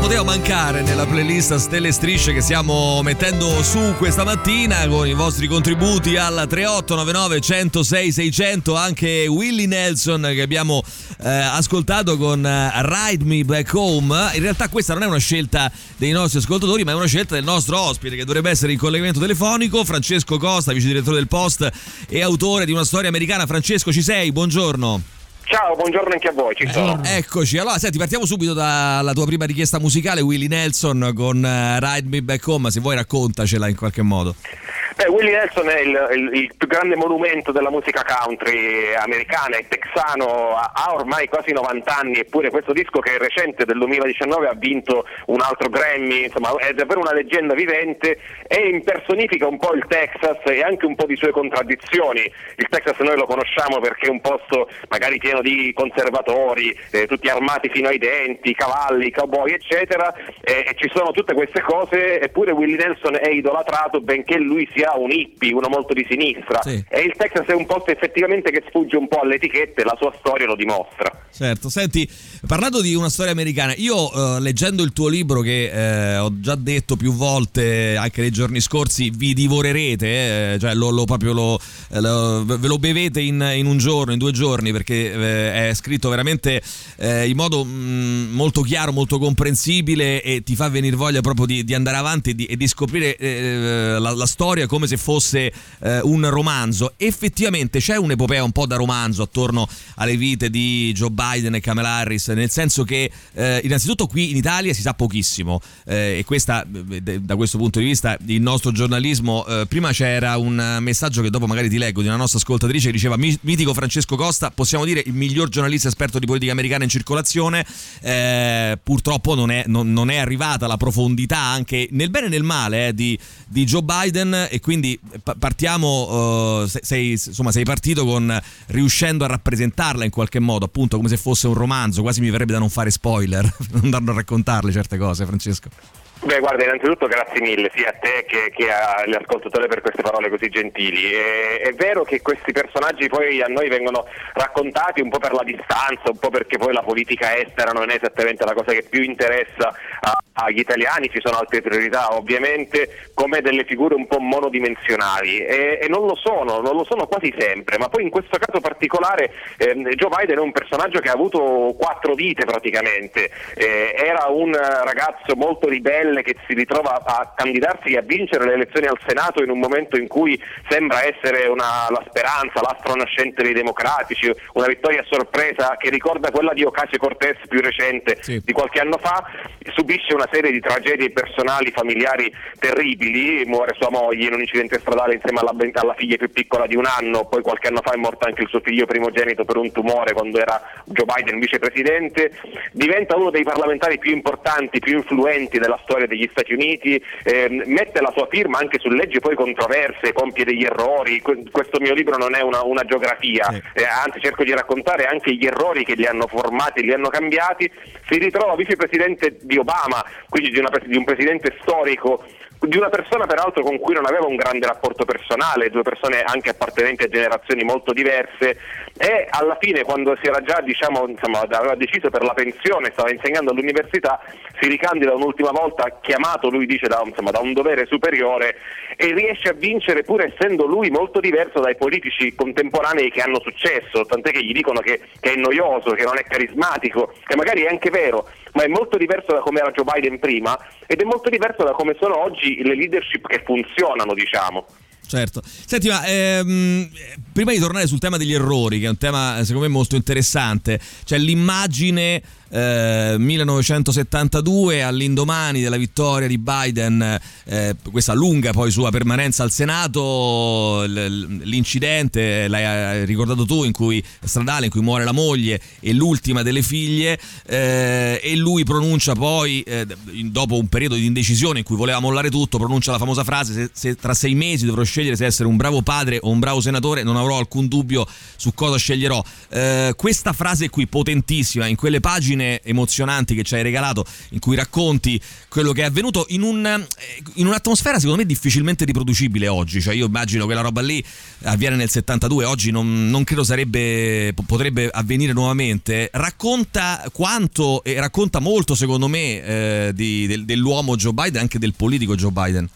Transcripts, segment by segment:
Poteva mancare nella playlist Stelle e Strisce che stiamo mettendo su questa mattina con i vostri contributi al 3899 106 600 anche Willie Nelson che abbiamo eh, ascoltato con eh, Ride Me Back Home. In realtà questa non è una scelta dei nostri ascoltatori, ma è una scelta del nostro ospite che dovrebbe essere in collegamento telefonico, Francesco Costa, vice direttore del Post e autore di una storia americana. Francesco, ci sei? Buongiorno. Ciao, buongiorno anche a voi, ci sono. Eccoci, allora senti, partiamo subito dalla tua prima richiesta musicale, Willie Nelson con eh, Ride Me Back Home, se vuoi raccontacela in qualche modo. Beh, Willie Nelson è il, il, il, più grande monumento della musica country americana, è texano, ha, ormai quasi 90 anni, eppure questo disco che è recente del 2019 ha vinto un altro Grammy, insomma è davvero una leggenda vivente e impersonifica un po' il Texas e anche un po' di sue contraddizioni. Il Texas noi lo conosciamo perché è un posto magari pieno di conservatori, eh, tutti armati fino ai denti, cavalli, cowboy eccetera, eh, e ci sono tutte queste cose, eppure Willie Nelson è idolatrato benché lui sia un hippie, uno molto di sinistra sì. e il Texas è un posto effettivamente che sfugge un po' alle etichette, la sua storia lo dimostra. Certo, senti, parlando di una storia americana, io eh, leggendo il tuo libro che eh, ho già detto più volte anche nei giorni scorsi, vi divorerete, eh, cioè lo, lo proprio lo, lo, ve lo bevete in, in, un giorno, in due giorni, perché eh, è scritto veramente eh, in modo mh, mm, molto chiaro, molto comprensibile e ti fa venire voglia proprio di, di andare avanti e di, e di scoprire eh, la, la storia come se fosse un romanzo. Effettivamente c'è un'epopea un po' da romanzo attorno alle vite di Joe Biden e Kamala Harris, nel senso che eh, innanzitutto qui in Italia si sa pochissimo eh, e questa, da questo punto di vista il nostro giornalismo, eh, prima c'era un messaggio che dopo magari ti leggo di una nostra ascoltatrice che diceva mitico Francesco Costa, possiamo dire il miglior giornalista esperto di politica americana in circolazione, eh, purtroppo non è, non, non è, arrivata la profondità anche nel bene e nel male eh, di, di, Joe Biden e quindi partiamo, uh, sei, insomma sei partito con riuscendo a rappresentarla in qualche modo appunto come se fosse un romanzo, quasi mi verrebbe da non fare spoiler, non andando a raccontarle certe cose, Francesco. Beh, guarda, innanzitutto grazie mille sia a te che, che agli ascoltatori per queste parole così gentili. E, è vero che questi personaggi poi a noi vengono raccontati un po' per la distanza, un po' perché poi la politica estera non è esattamente la cosa che più interessa agli italiani, ci sono altre priorità ovviamente, come delle figure un po' monodimensionali e, e non lo sono, non lo sono quasi sempre, ma poi in questo caso particolare eh, Joe Biden è un personaggio che ha avuto quattro vite praticamente, eh, era un ragazzo molto ribelle Stelle che si ritrova a candidarsi e a vincere le elezioni al Senato in un momento in cui sembra essere una, la speranza, l'astro nascente dei democratici, una vittoria a sorpresa che ricorda quella di Ocasio Cortez più recente sì. di qualche anno fa, subisce una serie di tragedie personali, familiari terribili, muore sua moglie in un incidente stradale insieme alla, alla figlia più piccola di un anno, poi qualche anno fa è morto anche il suo figlio primogenito per un tumore quando era Joe Biden vicepresidente, diventa uno dei parlamentari più importanti, più influenti della storia storia degli Stati Uniti, eh, mette la sua firma anche su leggi poi controverse, compie degli errori, questo mio libro non è una, una geografia, eh, anzi cerco di raccontare anche gli errori che li hanno formati, li hanno cambiati, si ritrova vicepresidente di Obama, quindi di, una, di un presidente storico di una persona peraltro con cui non aveva un grande rapporto personale, due persone anche appartenenti a generazioni molto diverse e alla fine quando si era già diciamo, insomma, aveva deciso per la pensione, stava insegnando all'università, si ricandida un'ultima volta chiamato, lui dice, da, insomma, da un dovere superiore e riesce a vincere pur essendo lui molto diverso dai politici contemporanei che hanno successo, tant'è che gli dicono che, che è noioso, che non è carismatico, che magari è anche vero, ma è molto diverso da come era Joe Biden prima ed è molto diverso da come sono oggi le leadership che funzionano, diciamo certo. Senti, ma ehm, prima di tornare sul tema degli errori, che è un tema secondo me molto interessante, cioè l'immagine 1972 eh, all'indomani della vittoria di Biden, eh, questa lunga poi sua permanenza al Senato, l'incidente, l'hai ricordato tu, in cui stradale in cui muore la moglie e l'ultima delle figlie eh, e lui pronuncia poi, eh, dopo un periodo di indecisione in cui voleva mollare tutto, pronuncia la famosa frase se, se tra sei mesi dovrò scegliere se essere un bravo padre o un bravo senatore non avrò alcun dubbio su cosa sceglierò. Eh, questa frase qui potentissima in quelle pagine pagine emozionanti che ci hai regalato in cui racconti quello che è avvenuto in, un, eh, in un'atmosfera secondo me difficilmente riproducibile oggi. Cioè io immagino che la roba lì avviene nel 72, oggi non, non credo sarebbe, potrebbe avvenire nuovamente. Racconta quanto e racconta molto secondo me eh, di, del, dell'uomo Joe Biden, anche del politico Joe Biden.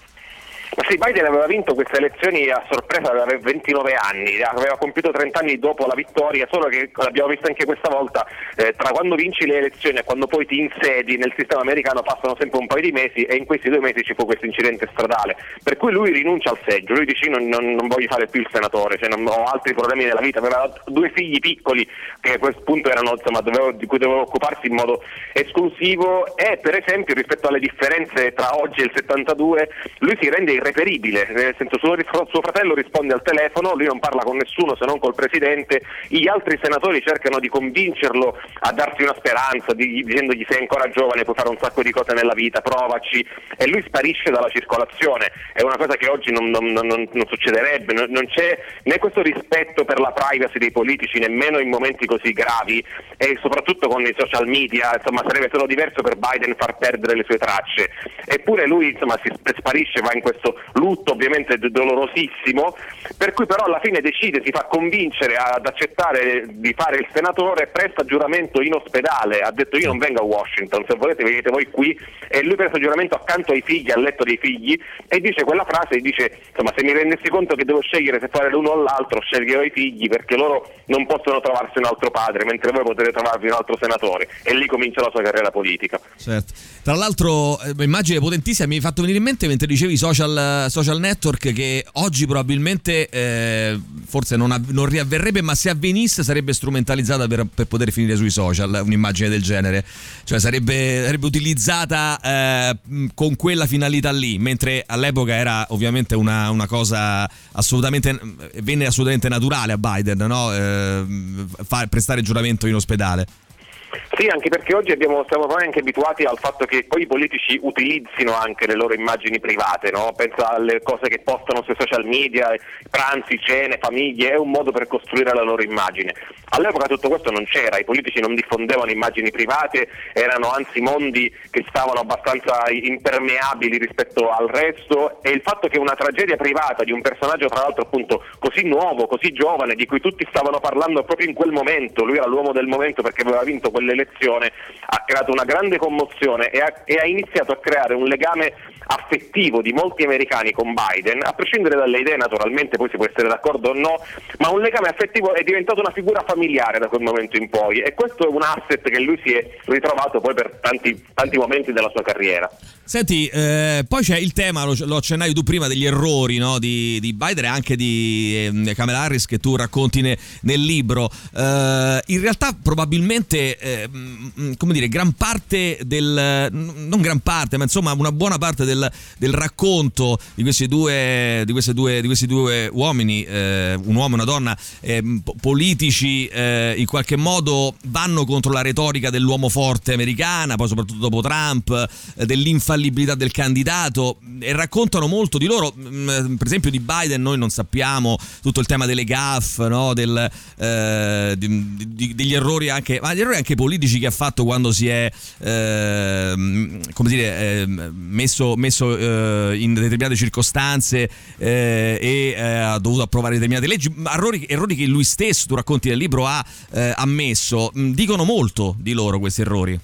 Sì, Biden aveva vinto queste elezioni a sorpresa, aveva 29 anni, aveva compiuto 30 anni dopo la vittoria, solo che l'abbiamo visto anche questa volta, eh, tra quando vinci le elezioni e quando poi ti insedi nel sistema americano passano sempre un paio di mesi e in questi due mesi ci fu questo incidente stradale. Per cui lui rinuncia al seggio, lui dice non, non, non voglio fare più il senatore, cioè non ho altri problemi nella vita, aveva due figli piccoli che a questo punto erano, insomma, dovevo, di cui doveva occuparsi in modo esclusivo e per esempio rispetto alle differenze tra oggi e il 72 lui si rende irreperibile, nel senso suo, suo, fratello risponde al telefono, lui non parla con nessuno se non col presidente, gli altri senatori cercano di convincerlo a darsi una speranza, di, dicendogli sei ancora giovane, puoi fare un sacco di cose nella vita, provaci. E lui sparisce dalla circolazione, è una cosa che oggi non, non, non, non succederebbe, non, c'è né questo rispetto per la privacy dei politici, nemmeno in momenti così gravi e soprattutto con i social media, insomma sarebbe solo diverso per Biden far perdere le sue tracce, eppure lui insomma si sparisce, va in questo lutto ovviamente dolorosissimo, per cui però alla fine decide, si fa convincere ad accettare di fare il senatore, presta giuramento in ospedale, ha detto io non vengo a Washington, se volete venite voi qui e lui presta giuramento accanto ai figli, al letto dei figli e dice quella frase, dice insomma se mi rendessi conto che devo scegliere se fare l'uno o l'altro, sceglierò i figli perché loro non possono trovarsi un altro padre, mentre voi potete trovarvi un altro senatore e lì comincia la sua carriera politica. Certo. Tra l'altro eh, immagine potentissima mi hai fatto venire in mente mentre dicevi social, social network che oggi probabilmente eh, forse non, av- non, riavverrebbe, ma se avvenisse sarebbe strumentalizzata per, per, poter finire sui social, un'immagine del genere. Cioè sarebbe, sarebbe utilizzata eh, con quella finalità lì, mentre all'epoca era ovviamente una, una cosa assolutamente, venne assolutamente naturale a Biden, no? eh, fa, prestare giuramento in ospedale. Sì, anche perché oggi abbiamo, siamo anche abituati al fatto che poi i politici utilizzino anche le loro immagini private, no? pensa alle cose che postano sui social media, pranzi, cene, famiglie, è un modo per costruire la loro immagine. All'epoca tutto questo non c'era, i politici non diffondevano immagini private, erano anzi mondi che stavano abbastanza impermeabili rispetto al resto e il fatto che una tragedia privata di un personaggio tra l'altro appunto così nuovo, così giovane, di cui tutti stavano parlando proprio in quel momento, lui era l'uomo del momento perché aveva vinto quell'elezione, elezione ha creato una grande commozione e ha, e ha iniziato a creare un legame affettivo di molti americani con Biden, a prescindere dalle idee naturalmente, poi si può essere d'accordo o no, ma un legame affettivo è diventato una figura familiare da quel momento in poi e questo è un asset che lui si è ritrovato poi per tanti, tanti momenti della sua carriera. Senti, eh, poi c'è il tema, lo, lo accennavi tu prima, degli errori no? di, di, Biden e anche di eh, Kamala Harris che tu racconti ne, nel libro. Eh, in realtà probabilmente, eh, come dire, gran parte del, non gran parte, ma insomma una buona parte del, del racconto di questi due, di due, di questi due uomini, eh, un uomo e una donna, eh, politici, in qualche modo vanno contro la retorica dell'uomo forte americana, poi soprattutto dopo Trump, dell'infanzia infallibilità del candidato e raccontano molto di loro. Mm, per esempio di Biden noi non sappiamo tutto il tema delle gaffe, no? Del, eh, di, di, degli errori anche, ma gli errori anche politici che ha fatto quando si è eh, come dire, eh, messo, messo eh, in determinate circostanze eh, e eh, ha dovuto approvare determinate leggi, errori, errori, che lui stesso, tu racconti nel libro, ha ammesso. Mm, dicono molto di loro questi errori.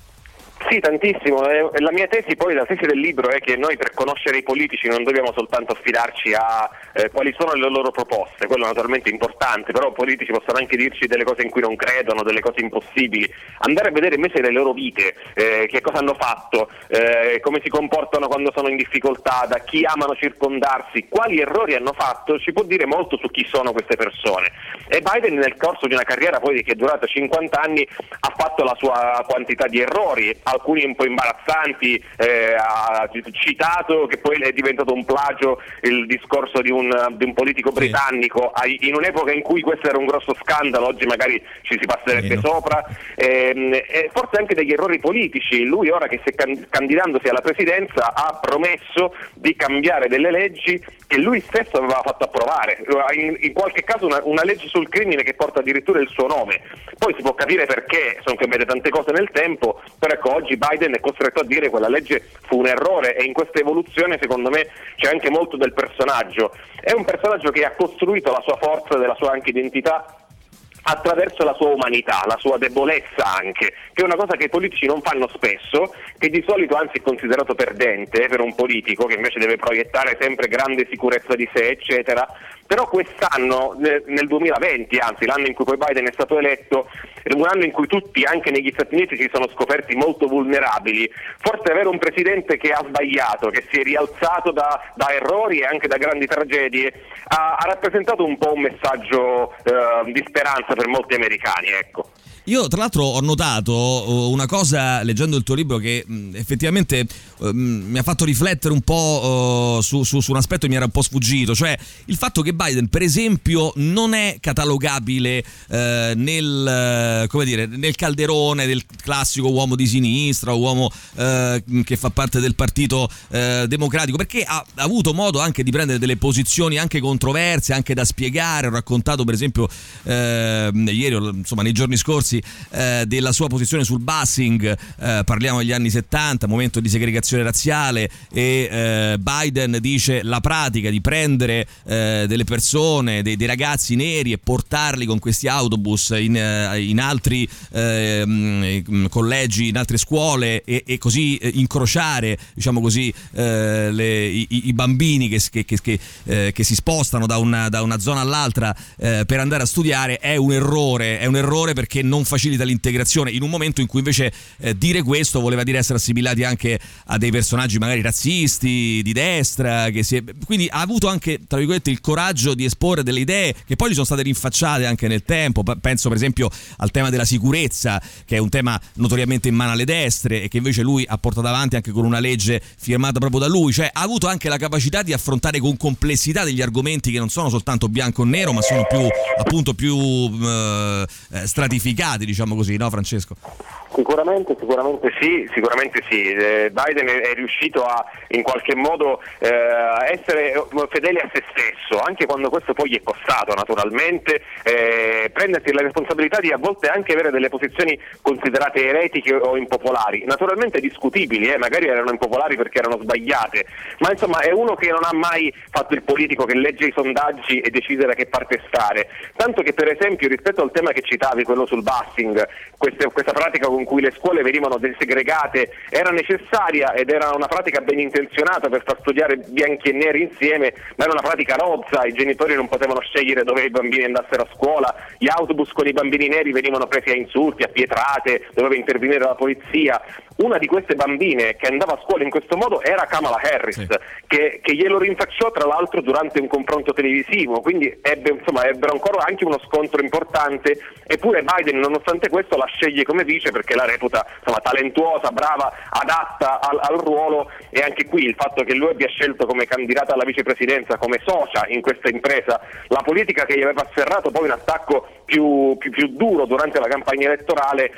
Sì, tantissimo. La mia tesi poi, la tesi del libro è che noi per conoscere i politici non dobbiamo soltanto affidarci a eh, quali sono le loro proposte, quello è naturalmente importante, però i politici possono anche dirci delle cose in cui non credono, delle cose impossibili, andare a vedere invece le loro vite, eh, che cosa hanno fatto, eh, come si comportano quando sono in difficoltà, da chi amano circondarsi, quali errori hanno fatto, ci può dire molto su chi sono queste persone. E Biden nel corso di una carriera poi che è durata 50 anni ha fatto la sua quantità di errori, alcuni un po' imbarazzanti, eh, ha citato che poi è diventato un plagio il discorso di un, di un politico britannico sì. in un'epoca in cui questo era un grosso scandalo, oggi magari ci si passerebbe Meno. sopra, ehm, e forse anche degli errori politici. Lui ora che si è candidandosi alla presidenza ha promesso di cambiare delle leggi che lui stesso aveva fatto approvare, in, in qualche caso una, una, legge sul crimine che porta addirittura il suo nome. Poi si può capire perché sono cambiate tante cose nel tempo, però ecco oggi Biden è costretto a dire che quella legge fu un errore e in questa evoluzione secondo me c'è anche molto del personaggio. È un personaggio che ha costruito la sua forza e la sua anche identità attraverso la sua umanità, la sua debolezza anche, che è una cosa che i politici non fanno spesso, che di solito anzi è considerato perdente per un politico che invece deve proiettare sempre grande sicurezza di sé, eccetera, però quest'anno, nel 2020, anzi l'anno in cui poi Biden è stato eletto, un anno in cui tutti, anche negli Stati Uniti, si sono scoperti molto vulnerabili, forse avere un presidente che ha sbagliato, che si è rialzato da, da errori e anche da grandi tragedie, ha, ha, rappresentato un po' un messaggio eh, di speranza per molti americani. Ecco. Io tra l'altro ho notato uh, una cosa leggendo il tuo libro che mm, effettivamente uh, mi ha fatto riflettere un po' uh, su, su, su, un aspetto che mi era un po' sfuggito, cioè il fatto che Biden per esempio non è catalogabile nel, dire, nel, calderone del classico uomo di sinistra, uomo che fa parte del partito democratico, perché ha, ha, avuto modo anche di prendere delle posizioni anche controverse, anche da spiegare, ho raccontato per esempio ieri, insomma nei giorni scorsi, eh, della sua posizione sul busing, eh, parliamo degli anni 70, momento di segregazione razziale e eh, Biden dice la pratica di prendere eh, delle persone, dei, dei, ragazzi neri e portarli con questi autobus in, eh, in altri ehm, collegi, in altre scuole e, e così incrociare diciamo così, le, i, i, bambini che, che, che, che, si spostano da una, da una zona all'altra per andare a studiare è un errore, è un errore perché non facilita l'integrazione in un momento in cui invece eh, dire questo voleva dire essere assimilati anche a dei personaggi magari razzisti, di destra, è... quindi ha avuto anche tra virgolette il coraggio di esporre delle idee che poi gli sono state rinfacciate anche nel tempo, penso per esempio al tema della sicurezza che è un tema notoriamente in mano alle destre e che invece lui ha portato avanti anche con una legge firmata proprio da lui, cioè ha avuto anche la capacità di affrontare con complessità degli argomenti che non sono soltanto bianco o nero ma sono più appunto più eh, stratificati sbagliati, diciamo così, no Francesco? Sicuramente, sicuramente sì, sicuramente sì. Eh, Biden è, riuscito a in qualche modo eh, essere fedele a se stesso, anche quando questo poi gli è costato naturalmente, eh, prendersi la responsabilità di a volte anche avere delle posizioni considerate eretiche o impopolari, naturalmente discutibili, eh, magari erano impopolari perché erano sbagliate, ma insomma è uno che non ha mai fatto il politico che legge i sondaggi e decide da che parte stare, tanto che per esempio rispetto al tema che citavi, quello sul queste, questa pratica con cui le scuole venivano desegregate era necessaria ed era una pratica ben intenzionata per far studiare bianchi e neri insieme, ma era una pratica rozza, i genitori non potevano scegliere dove i bambini andassero a scuola, gli autobus con i bambini neri venivano presi a insulti, a pietrate, doveva intervenire la polizia. Una di queste bambine che andava a scuola in questo modo era Kamala Harris, sì. che, che, glielo rinfacciò tra l'altro durante un confronto televisivo, quindi ebbe, insomma, ebbero ancora anche uno scontro importante, eppure Biden nonostante questo la sceglie come vice perché la reputa insomma, talentuosa, brava, adatta al, al, ruolo. E anche qui il fatto che lui abbia scelto come candidata alla vicepresidenza, come socia in questa impresa, la politica che gli aveva afferrato poi un attacco più, più, più duro durante la campagna elettorale,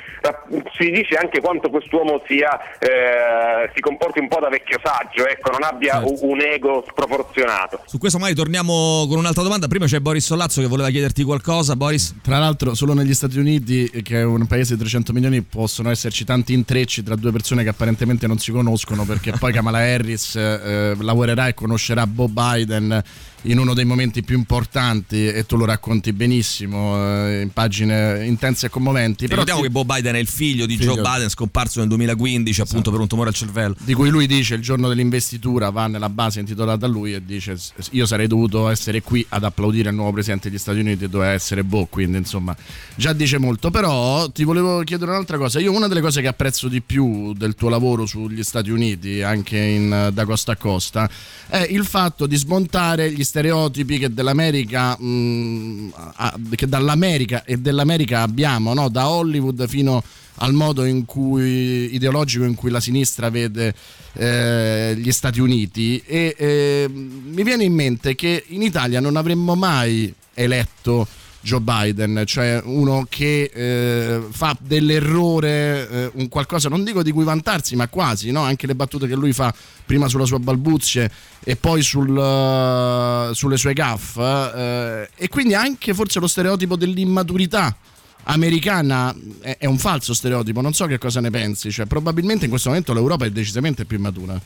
si dice anche quanto quest'uomo sia, eh, si comporti un po' da vecchio saggio, ecco, non abbia certo. un ego sproporzionato. Su questo magari torniamo con un'altra domanda, prima c'è Boris Sollazzo che voleva chiederti qualcosa, Boris? Tra l'altro solo negli Stati Uniti, che è un paese di 300 milioni, possono esserci tanti intrecci tra due persone che apparentemente non si conoscono perché poi Kamala Harris eh, lavorerà e conoscerà Bob Biden in uno dei momenti più importanti e tu lo racconti benissimo eh, in pagine intense e commoventi. Però Ricordiamo ti... che Bob Biden è il figlio di figlio. Joe Biden scomparso nel 2015 appunto esatto. per un tumore al cervello. Di cui lui dice il giorno dell'investitura va nella base intitolata a lui e dice io sarei dovuto essere qui ad applaudire il nuovo presidente degli Stati Uniti e doveva essere Bob, quindi insomma già dice molto. Però ti volevo chiedere un'altra cosa, io una delle cose che apprezzo di più del tuo lavoro sugli Stati Uniti, anche in, da costa a costa, è il fatto di smontare gli stereotipi che dell'America, mh, che dall'America e dell'America abbiamo, no? da Hollywood fino al modo in cui, ideologico in cui la sinistra vede eh, gli Stati Uniti e eh, mi viene in mente che in Italia non avremmo mai eletto Joe Biden, cioè uno che eh, fa dell'errore eh, un qualcosa, non dico di cui vantarsi, ma quasi, no? anche le battute che lui fa prima sulla sua balbuzie e poi sul, uh, sulle sue gaffe, eh, e quindi anche forse lo stereotipo dell'immaturità americana è, è, un falso stereotipo, non so che cosa ne pensi, cioè, probabilmente in questo momento l'Europa è decisamente più immatura.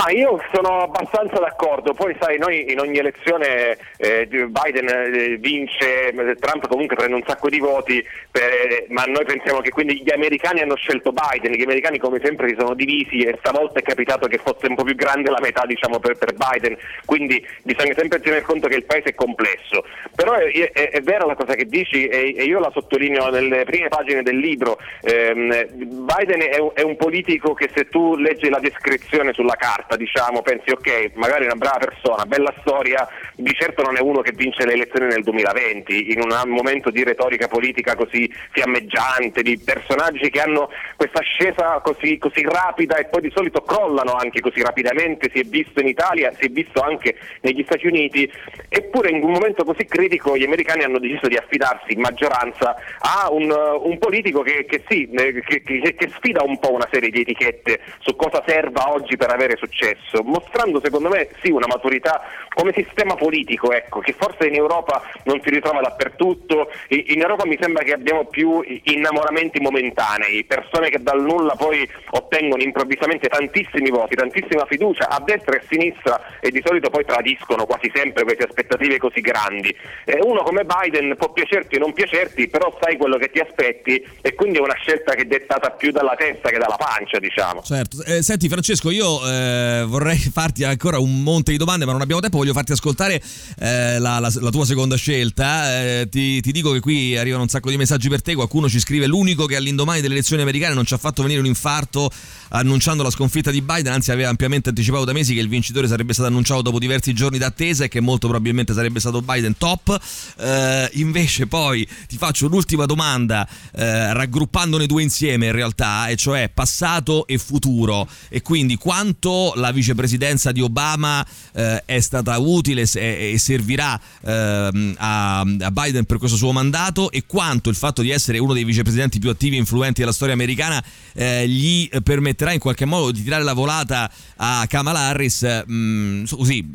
Ah, io sono abbastanza d'accordo, poi sai, noi in ogni elezione eh, Biden eh, vince, Trump comunque prende un sacco di voti, per, ma noi pensiamo che quindi gli americani hanno scelto Biden, gli americani come sempre si sono divisi e stavolta è capitato che fosse un po' più grande la metà diciamo, per, per, Biden, quindi bisogna sempre tenere conto che il paese è complesso. Però è, è, è vera la cosa che dici e, e, io la sottolineo nelle prime pagine del libro, ehm, Biden è è un politico che se tu leggi la descrizione sulla carta, carta, diciamo, pensi ok, magari una brava persona, bella storia, di certo non è uno che vince le elezioni nel 2020, in un momento di retorica politica così fiammeggiante, di personaggi che hanno questa ascesa così, così rapida e poi di solito crollano anche così rapidamente, si è visto in Italia, si è visto anche negli Stati Uniti, eppure in un momento così critico gli americani hanno deciso di affidarsi in maggioranza a un, un politico che, che sì, che, che sfida un po' una serie di etichette su cosa serva oggi per avere successo successo, mostrando secondo me sì una maturità come sistema politico, ecco, che forse in Europa non si ritrova dappertutto. In Europa mi sembra che abbiamo più innamoramenti momentanei, persone che dal nulla poi ottengono improvvisamente tantissimi voti, tantissima fiducia a destra e a sinistra e di solito poi tradiscono quasi sempre queste aspettative così grandi. Uno come Biden può piacerti o non piacerti, però sai quello che ti aspetti e quindi è una scelta che è dettata più dalla testa che dalla pancia, diciamo. Certo. Eh, senti Francesco, io eh eh, vorrei farti ancora un monte di domande, ma non abbiamo tempo. Voglio farti ascoltare eh, la, la, la, tua seconda scelta. Eh, ti, ti, dico che qui arrivano un sacco di messaggi per te. Qualcuno ci scrive: L'unico che all'indomani delle elezioni americane non ci ha fatto venire un infarto annunciando la sconfitta di Biden, anzi aveva ampiamente anticipato da mesi che il vincitore sarebbe stato annunciato dopo diversi giorni d'attesa e che molto probabilmente sarebbe stato Biden top. Eh, invece poi ti faccio l'ultima domanda eh, raggruppandone due insieme in realtà, e cioè passato e futuro e quindi quanto la vicepresidenza di Obama eh, è stata utile e, e servirà eh, a, a, Biden per questo suo mandato e quanto il fatto di essere uno dei vicepresidenti più attivi e influenti della storia americana eh, gli permetterà in qualche modo di tirare la volata a Kamala Harris mh, mm, così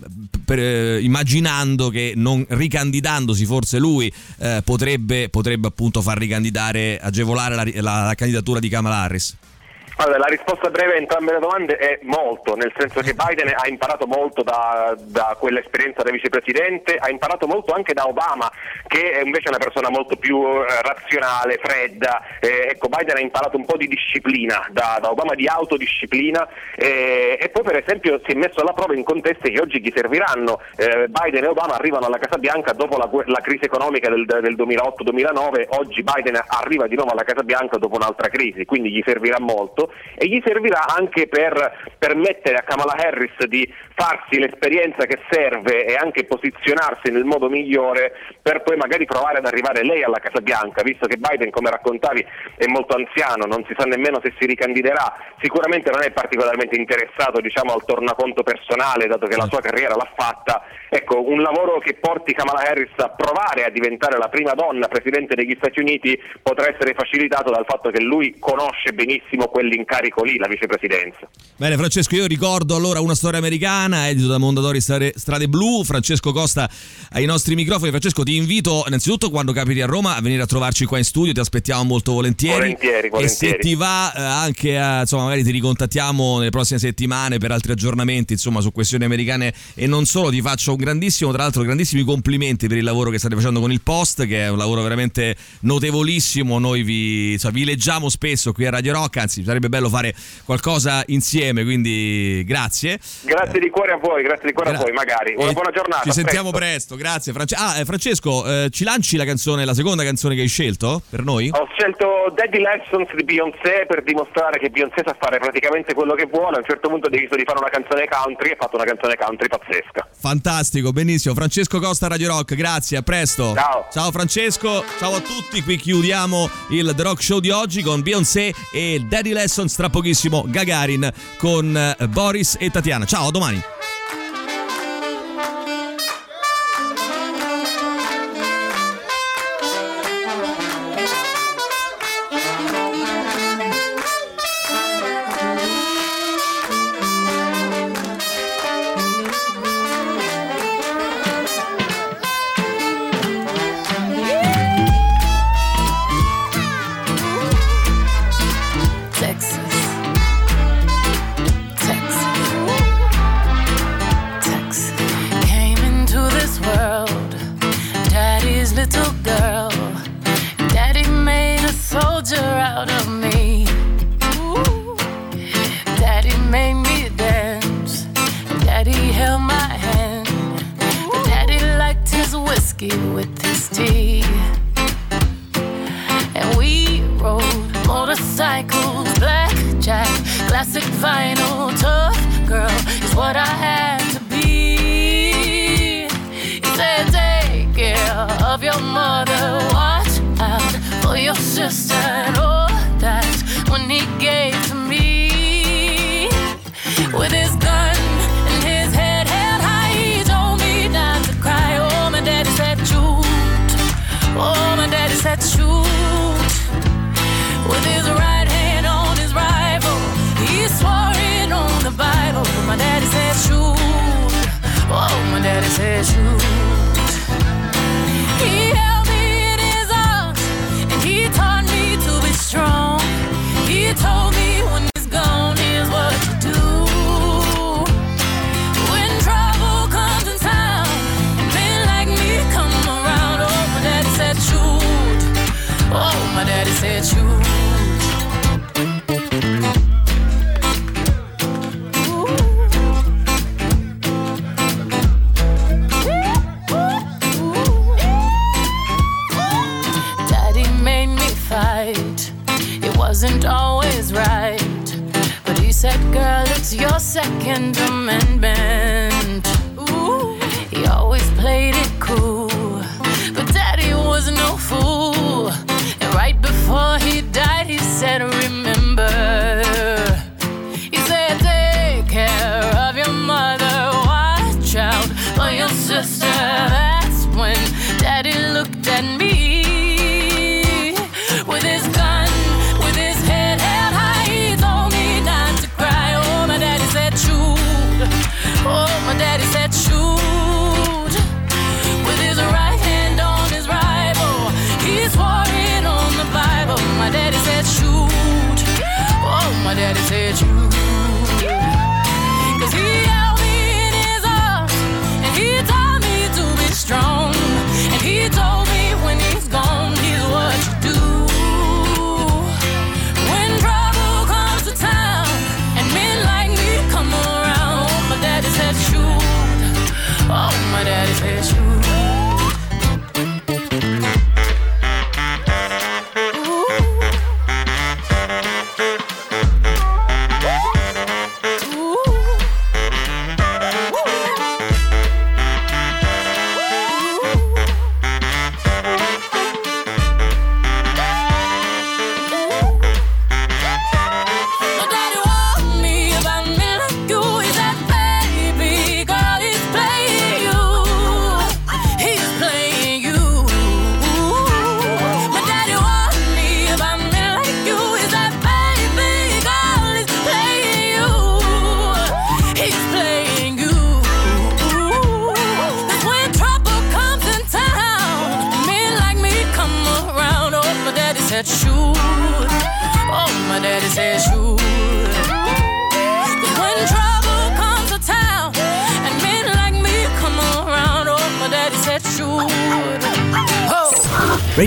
per, eh, immaginando che non ricandidandosi forse lui eh, potrebbe, potrebbe appunto far ricandidare agevolare la, la, la candidatura di Kamala Harris allora, la risposta breve a entrambe le domande è molto, nel senso che Biden ha imparato molto da, da, quell'esperienza da vicepresidente, ha imparato molto anche da Obama, che è invece una persona molto più eh, razionale, fredda. Eh, ecco, Biden ha imparato un po' di disciplina, da, da Obama di autodisciplina eh, e poi per esempio si è messo alla prova in contesti che oggi gli serviranno. Eh, Biden e Obama arrivano alla Casa Bianca dopo la, la crisi economica del, del 2008-2009, oggi Biden arriva di nuovo alla Casa Bianca dopo un'altra crisi, quindi gli servirà molto e gli servirà anche per permettere a Kamala Harris di farsi l'esperienza che serve e anche posizionarsi nel modo migliore per poi magari provare ad arrivare lei alla Casa Bianca, visto che Biden, come raccontavi, è molto anziano, non si sa nemmeno se si ricandiderà, sicuramente non è particolarmente interessato diciamo, al tornaconto personale, dato che la sua carriera l'ha fatta. Ecco, un lavoro che porti Kamala Harris a provare a diventare la prima donna presidente degli Stati Uniti potrà essere facilitato dal fatto che lui conosce benissimo quell'incarico lì, la vicepresidenza. Bene Francesco, io ricordo allora una storia americana, edito da Mondadori Strade, Strade Blu, Francesco Costa ai nostri microfoni. Francesco ti invito innanzitutto quando capiti a Roma a venire a trovarci qua in studio, ti aspettiamo molto volentieri. Volentieri, volentieri. E se ti va eh, anche a, insomma magari ti ricontattiamo nelle prossime settimane per altri aggiornamenti insomma su questioni americane e non solo, ti faccio un grandissimo, tra l'altro grandissimi complimenti per il lavoro che state facendo con il Post, che è un lavoro veramente notevolissimo, noi vi, insomma, vi leggiamo spesso qui a Radio Rock, anzi sarebbe bello fare qualcosa insieme, quindi grazie. Grazie di cuore a voi, grazie di cuore Gra- a voi, magari. Una buona giornata. Ci sentiamo presto, grazie. France- ah, eh, Francesco, eh, ci lanci la canzone, la seconda canzone che hai scelto per noi? Ho scelto Daddy Lessons di Beyoncé per dimostrare che Beyoncé sa fare praticamente quello che vuole. A un certo punto ha deciso di fare una canzone country e ha fatto una canzone country pazzesca. Fantastico, benissimo. Francesco Costa, Radio Rock, grazie, a presto. Ciao. Ciao Francesco, ciao a tutti. Qui chiudiamo il The Rock Show di oggi con Beyoncé e Daddy Lessons tra pochissimo Gagarin con eh, Boris e Tatiana. Ciao, a domani. safety. And we rode motorcycles, blackjack, classic vinyl. Tough girl is what I had to be. He said, Take care of your mother, watch out for your sister. Jesús.